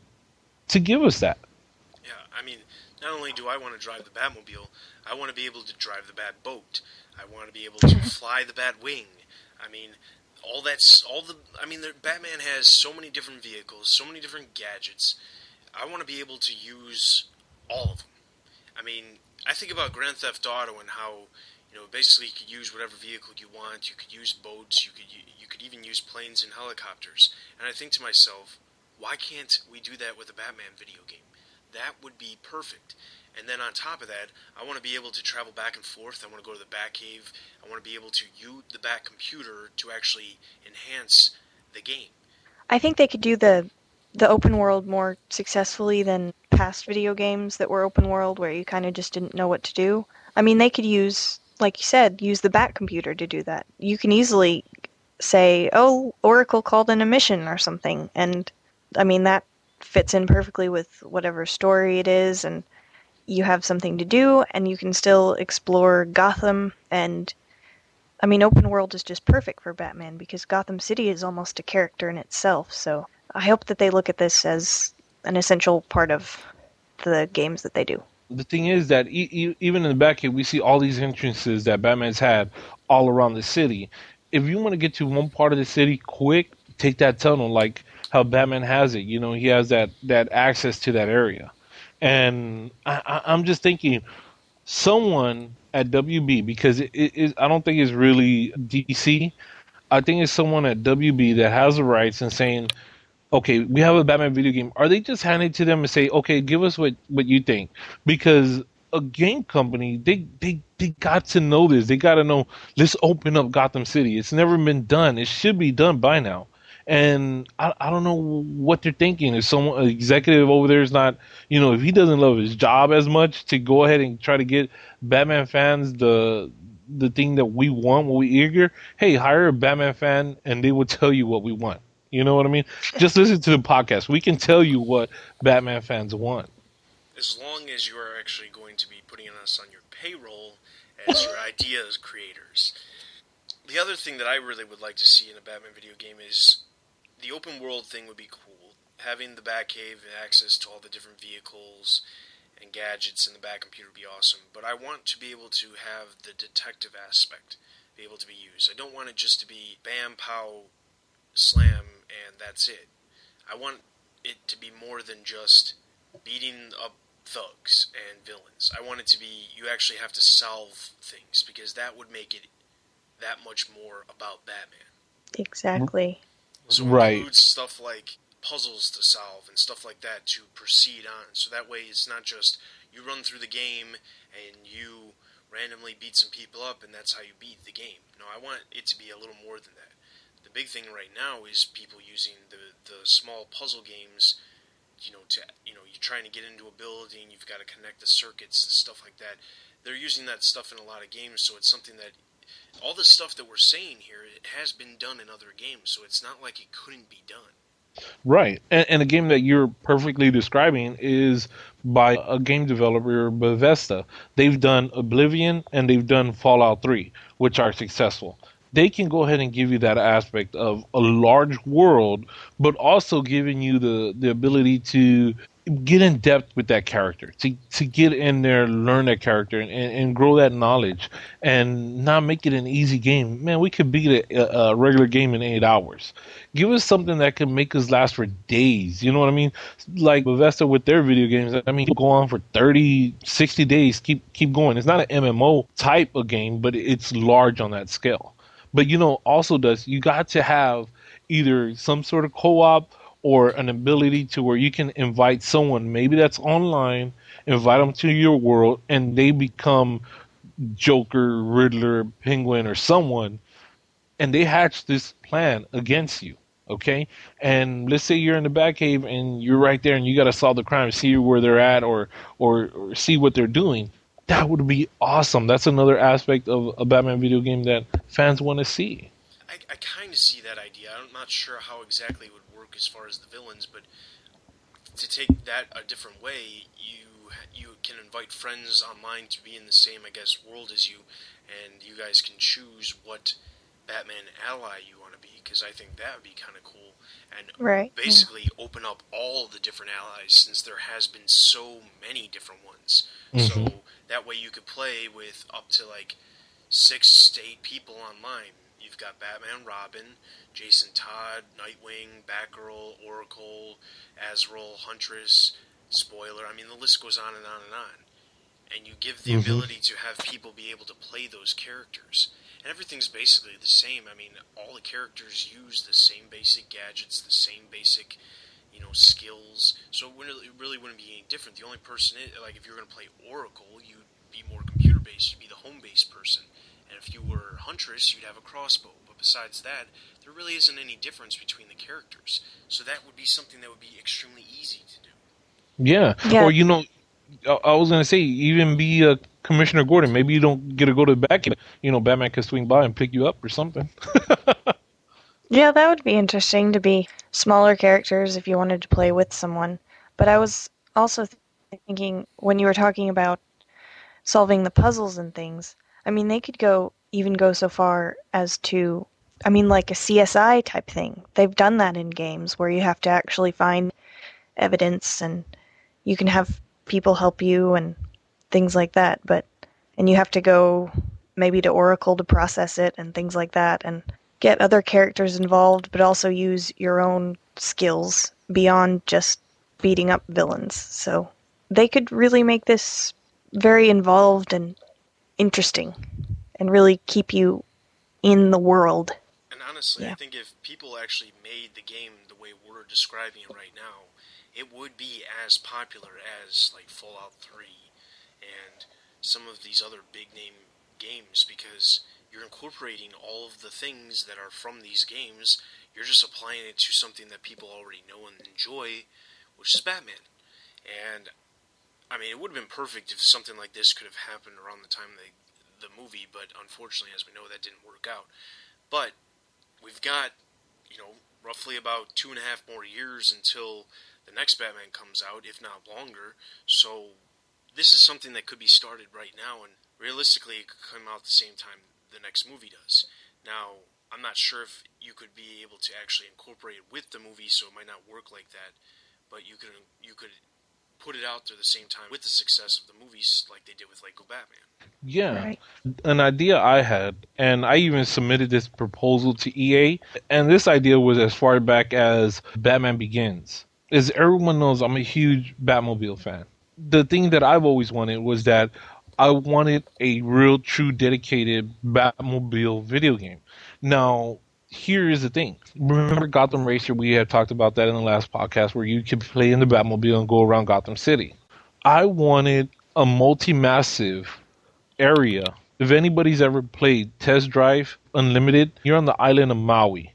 to give us that Yeah, I mean, not only do I want to drive the Batmobile, I want to be able to drive the Bat boat. I want to be able to fly the Bat wing. I mean, all that's all the. I mean, the, Batman has so many different vehicles, so many different gadgets. I want to be able to use all of them. I mean, I think about Grand Theft Auto and how you know basically you could use whatever vehicle you want. You could use boats. You could you could even use planes and helicopters. And I think to myself, why can't we do that with a Batman video game? That would be perfect. And then on top of that, I want to be able to travel back and forth. I want to go to the Batcave. I want to be able to use the Bat computer to actually enhance the game. I think they could do the the open world more successfully than past video games that were open world where you kind of just didn't know what to do. I mean, they could use like you said, use the Bat computer to do that. You can easily say, "Oh, Oracle called in a mission or something." And I mean, that fits in perfectly with whatever story it is and you have something to do and you can still explore Gotham and I mean open world is just perfect for Batman because Gotham City is almost a character in itself. So I hope that they look at this as an essential part of the games that they do. The thing is that e- e- even in the back here, we see all these entrances that Batman's had all around the city. If you want to get to one part of the city quick, take that tunnel. Like how Batman has it. You know, he has that that access to that area, and I, I'm just thinking someone at WB because it, it, it, I don't think it's really DC. I think it's someone at WB that has the rights and saying, okay, we have a Batman video game. Are they just handing to them and say, okay, give us what, what you think? Because a game company, they, they, they got to know this. They got to know, let's open up Gotham City. It's never been done. It should be done by now and I, I don't know what they're thinking. If someone executive over there is not, you know, if he doesn't love his job as much to go ahead and try to get Batman fans the the thing that we want, what we eager, hey, hire a Batman fan and they will tell you what we want. You know what I mean? Just listen to the podcast. We can tell you what Batman fans want. As long as you are actually going to be putting us on your payroll as your ideas creators. The other thing that I really would like to see in a Batman video game is the open world thing would be cool. Having the Batcave and access to all the different vehicles and gadgets in the Batcomputer would be awesome. But I want to be able to have the detective aspect be able to be used. I don't want it just to be bam, pow, slam, and that's it. I want it to be more than just beating up thugs and villains. I want it to be you actually have to solve things because that would make it that much more about Batman. Exactly. So Right. includes stuff like puzzles to solve and stuff like that to proceed on. So that way it's not just you run through the game and you randomly beat some people up and that's how you beat the game. No, I want it to be a little more than that. The big thing right now is people using the the small puzzle games, you know, to you know, you're trying to get into a building, you've got to connect the circuits and stuff like that. They're using that stuff in a lot of games, so it's something that all the stuff that we're saying here it has been done in other games, so it's not like it couldn't be done. Right. And, and the game that you're perfectly describing is by a game developer, Bethesda. They've done Oblivion and they've done Fallout 3, which are successful. They can go ahead and give you that aspect of a large world, but also giving you the, the ability to get in depth with that character, to, to get in there, learn that character, and, and grow that knowledge, and not make it an easy game. Man, we could beat a, a regular game in eight hours give us something that can make us last for days. You know what I mean? Like Bethesda with their video games. I mean, go on for 30, 60 days. Keep keep going. It's not an MMO type of game, but it's large on that scale. But you know, also does you got to have either some sort of co-op or an ability to where you can invite someone, maybe that's online, invite them to your world, and they become Joker, Riddler, Penguin, or someone, and they hatch this plan against you. Okay, and let's say you're in the Batcave and you're right there, and you got to solve the crime, see where they're at, or, or or see what they're doing. That would be awesome. That's another aspect of a Batman video game that fans want to see. I, I kind of see that idea. I'm not sure how exactly it would as far as the villains, but to take that a different way, you you can invite friends online to be in the same, I guess, world as you, and you guys can choose what Batman ally you want to be. Because I think that would be kind of cool, and Right, yeah. basically open up all the different allies since there has been so many different ones. Mhm. So that way you could play with up to like six to eight people online. You've got Batman, Robin, Jason Todd, Nightwing, Batgirl, Oracle, Azrael, Huntress, Spoiler. I mean, the list goes on and on and on. And you give the Mhm. ability to have people be able to play those characters. And everything's basically the same. I mean, all the characters use the same basic gadgets, the same basic, you know, skills. So it, wouldn't, it really wouldn't be any different. The only person, i like, if you're going to play Oracle, you'd be more computer based. You'd be the home based person. And if you were Huntress, you'd have a crossbow. But besides that, there really isn't any difference between the characters. So that would be something that would be extremely easy to do. Yeah. Yeah. Or you know, I, I was gonna say even be a Commissioner Gordon. Maybe you don't get to go to the back. You know, Batman could swing by and pick you up or something. Yeah, that would be interesting to be smaller characters if you wanted to play with someone. But I was also thinking when you were talking about solving the puzzles and things, I mean, they could go even go so far as to, I mean, like a CSI type thing. They've done that in games where you have to actually find evidence and you can have people help you and things like that. But, and you have to go maybe to Oracle to process it and things like that. And get other characters involved, but also use your own skills beyond just beating up villains. So they could really make this very involved and interesting and really keep you in the world. And honestly, I think if people actually made the game the way we're describing it right now, it would be as popular as like Fallout 3 and some of these other big name games because you're incorporating all of the things that are from these games. You're just applying it to something that people already know and enjoy, which is Batman. And I mean, it would have been perfect if something like this could have happened around the time the the movie, but unfortunately, as we know, that didn't work out. But we've got, you know, roughly about two and a half more years until the next Batman comes out, if not longer. So this is something that could be started right now, and realistically, it could come out the same time the next movie does. Now, I'm not sure if you could be able to actually incorporate it with the movie, so it might not work like that. But you could you could put it out there the same time with the success of the movies, like they did with Lego Batman. Yeah. Right. An idea I had, and I even submitted this proposal to EA, and this idea was as far back as Batman Begins. As everyone knows, I'm a huge Batmobile fan. The thing that I've always wanted was that I wanted a real, true, dedicated Batmobile video game. Now, here is the thing. Remember Gotham Racer? We had talked about that in the last podcast where you could play in the Batmobile and go around Gotham City. I wanted a multi massive area. If anybody's ever played Test Drive Unlimited, you're on the island of Maui.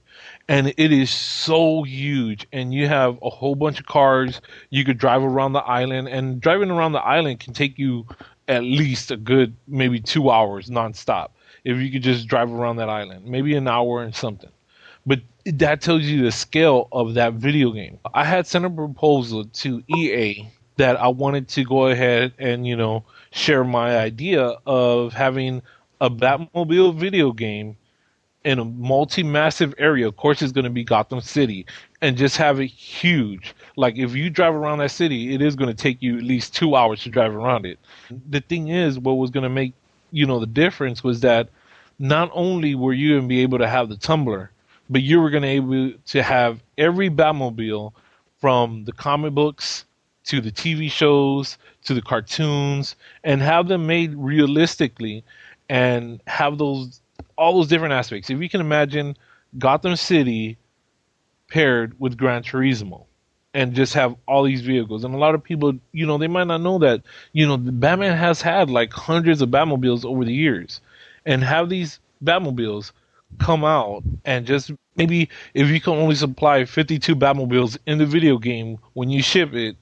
And it is so huge, and you have a whole bunch of cars. You could drive around the island, and driving around the island can take you at least a good maybe two hours nonstop if you could just drive around that island, maybe an hour and something. But that tells you the scale of that video game. I had sent a proposal to EA that I wanted to go ahead and, you know, share my idea of having a Batmobile video game in a multi-massive area. Of course, it's going to be Gotham City, and just have it huge. Like if you drive around that city, it is going to take you at least two hours to drive around it. The thing is, what was going to make you know the difference was that not only were you going to be able to have the tumbler, but you were going to be able to have every Batmobile from the comic books to the TV shows to the cartoons and have them made realistically and have those all those different aspects. If you can imagine Gotham City paired with Gran Turismo and just have all these vehicles. And a lot of people, you know, they might not know that, you know, Batman has had like hundreds of Batmobiles over the years. And have these Batmobiles come out and just maybe if you can only supply 52 Batmobiles in the video game when you ship it,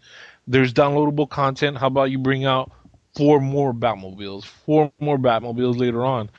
there's downloadable content. How about you bring out four more Batmobiles, four more Batmobiles later on?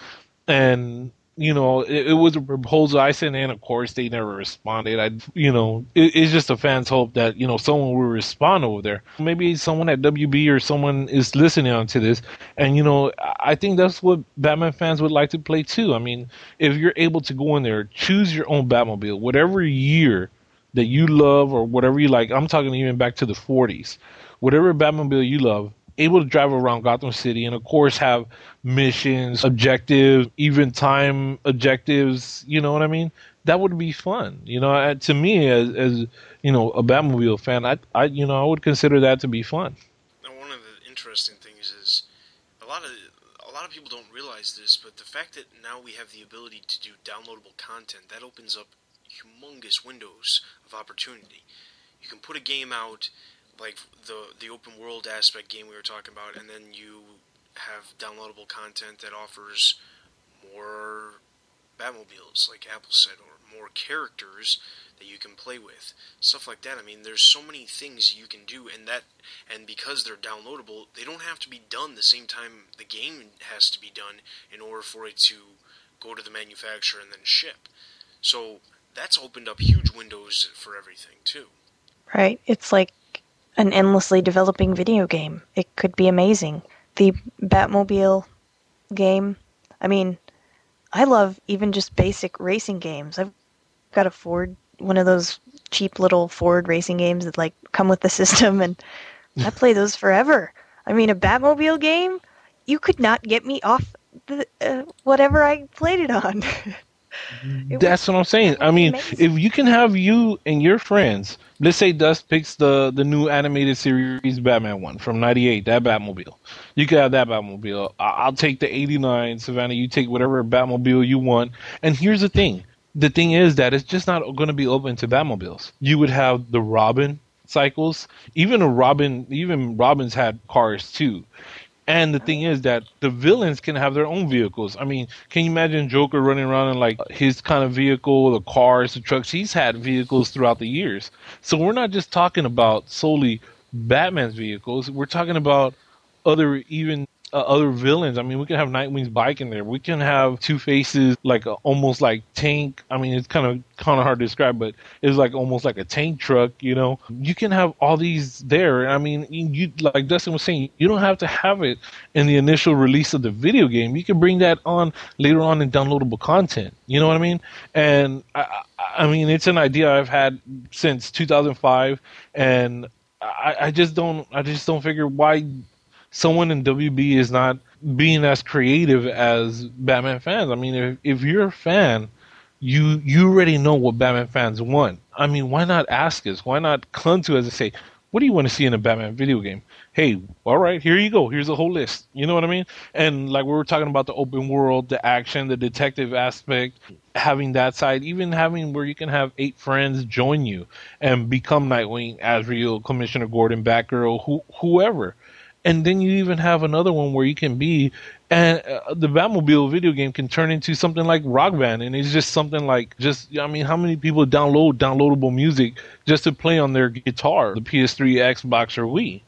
And you know, it, it, was a proposal I sent in. Of course, they never responded. I, you know, it, it's just a fan's hope that you know someone will respond over there. Maybe someone at WB or someone is listening on to this, and you know, I think that's what Batman fans would like to play too. I mean, if you're able to go in there, choose your own Batmobile, whatever year that you love or whatever you like. I'm talking even back to the 40s. Whatever Batmobile you love, able to drive around Gotham City and of course have missions, objectives, even time objectives, you know what I mean? That would be fun. You know, to me as as you know, a Batmobile fan, I I you know, I would consider that to be fun. Now one of the interesting things is a lot of a lot of people don't realize this, but the fact that now we have the ability to do downloadable content, that opens up humongous windows of opportunity. You can put a game out like the the open world aspect game we were talking about, and then you have downloadable content that offers more Batmobiles, like Apple said, or more characters that you can play with, stuff like that. I mean, there's so many things you can do, and that, and because they're downloadable, they don't have to be done the same time the game has to be done in order for it to go to the manufacturer and then ship. So that's opened up huge windows for everything too. Right. It's like an endlessly developing video game. It could be amazing. The Batmobile game, I mean, I love even just basic racing games. I've got a Ford, one of those cheap little Ford racing games that like come with the system, and I play those forever. I mean, a Batmobile game, you could not get me off the uh, whatever I played it on. That's what I'm saying. I mean, amazing. if you can have you and your friends, let's say Dust picks the the new animated series Batman one from '98, that Batmobile. You could have that Batmobile. I'll take the '89 Savannah. You take whatever Batmobile you want. And here's the thing: the thing is that it's just not going to be open to Batmobiles. You would have the Robin cycles. Even a Robin, even Robin's had cars too. And the thing is that the villains can have their own vehicles. I mean, can you imagine Joker running around in like his kind of vehicle, the cars, the trucks? He's had vehicles throughout the years. So we're not just talking about solely Batman's vehicles. We're talking about other even uh, other villains. I mean, we can have Nightwing's bike in there. We can have Two Faces, like a, almost like tank. I mean, it's kind of kind of hard to describe, but it's like almost like a tank truck. You know, you can have all these there. I mean, you like Dustin was saying, you don't have to have it in the initial release of the video game. You can bring that on later on in downloadable content. You know what I mean? And I, I mean, it's an idea I've had since 2005, and I, I just don't I just don't figure why someone in WB is not being as creative as Batman fans. I mean, if if you're a fan, you you already know what Batman fans want. I mean, why not ask us? Why not come to us and say, "What do you want to see in a Batman video game?" Hey, all right, here you go. Here's a whole list. You know what I mean? And like we were talking about the open world, the action, the detective aspect, having that side, even having where you can have eight friends join you and become Nightwing, Azrael, Commissioner Gordon, Batgirl, who, whoever and then you even have another one where you can be and uh, the Batmobile video game can turn into something like Rock Band, and it's just something like just I mean, how many people download downloadable music just to play on their guitar, the PS3, Xbox, or Wii?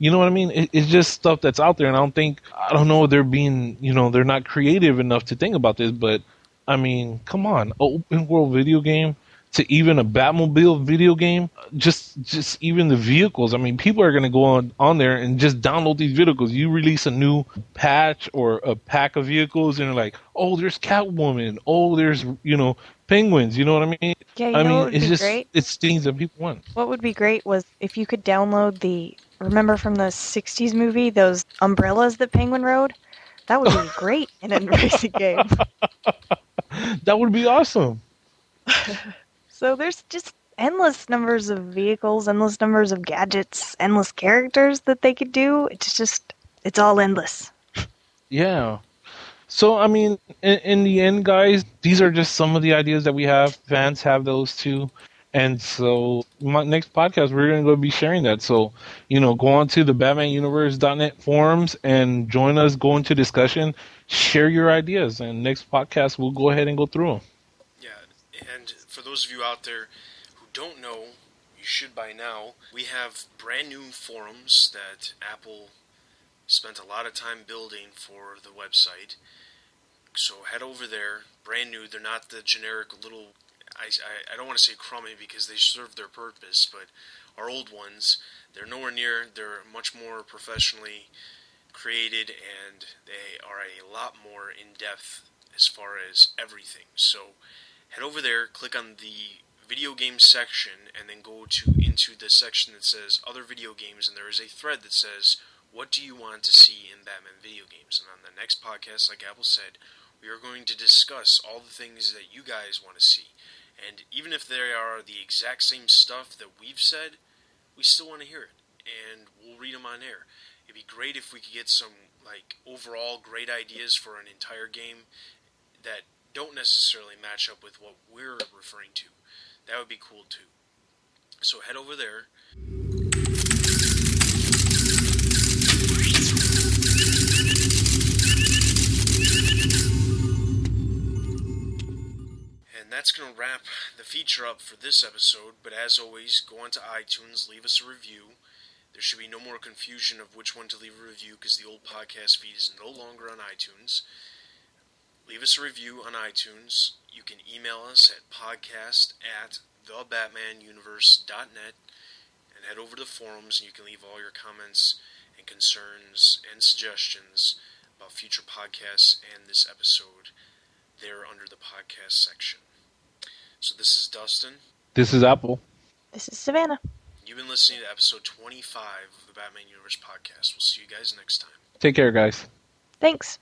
You know what I mean? It, it's just stuff that's out there, and I don't think I don't know they're being you know they're not creative enough to think about this, but I mean, come on, open world video game to even a Batmobile video game, just just even the vehicles. I mean, people are going to go on on there and just download these vehicles. You release a new patch or a pack of vehicles, and they're like, oh, there's Catwoman. Oh, there's you know penguins. You know what I mean? Yeah, you I know mean, it's just great? it's things that people want. What would be great was if you could download the remember from the '60s movie those umbrellas that Penguin rode. That would be great in a racing game. That would be awesome. So there's just endless numbers of vehicles, endless numbers of gadgets, endless characters that they could do. It's just it's all endless. Yeah. So I mean, in, in the end, guys, these are just some of the ideas that we have. Fans have those too, and so my next podcast we're going to be sharing that. So you know, go on to the BatmanUniverse.net forums and join us. Go into discussion, share your ideas, and next podcast we'll go ahead and go through them. Yeah, and for those of you out there who don't know, you should by now. We have brand new forums that Apple spent a lot of time building for the website. So head over there, brand new. They're not the generic little. I, I, I don't want to say crummy because they serve their purpose, but our old ones, they're nowhere near. They're much more professionally created, and they are a lot more in depth as far as everything. So head over there, click on the video game section, and then go to into the section that says other video games, and there is a thread that says what do you want to see in Batman video games? And on the next podcast, like Apple said, we are going to discuss all the things that you guys want to see. And even if they are the exact same stuff that we've said, we still want to hear it. And we'll read them on air. It'd be great if we could get some, like, overall great ideas for an entire game that don't necessarily match up with what we're referring to. That would be cool too. So head over there. And that's going to wrap the feature up for this episode. But as always, go onto iTunes, leave us a review. There should be no more confusion of which one to leave a review because the old podcast feed is no longer on iTunes. Leave us a review on iTunes. You can email us at podcast at thebatmanuniverse.net and head over to the forums and you can leave all your comments and concerns and suggestions about future podcasts and this episode there under the podcast section. So this is Dustin. This is Apple. This is Savannah. You've been listening to episode 25 of the Batman Universe podcast. We'll see you guys next time. Take care, guys. Thanks.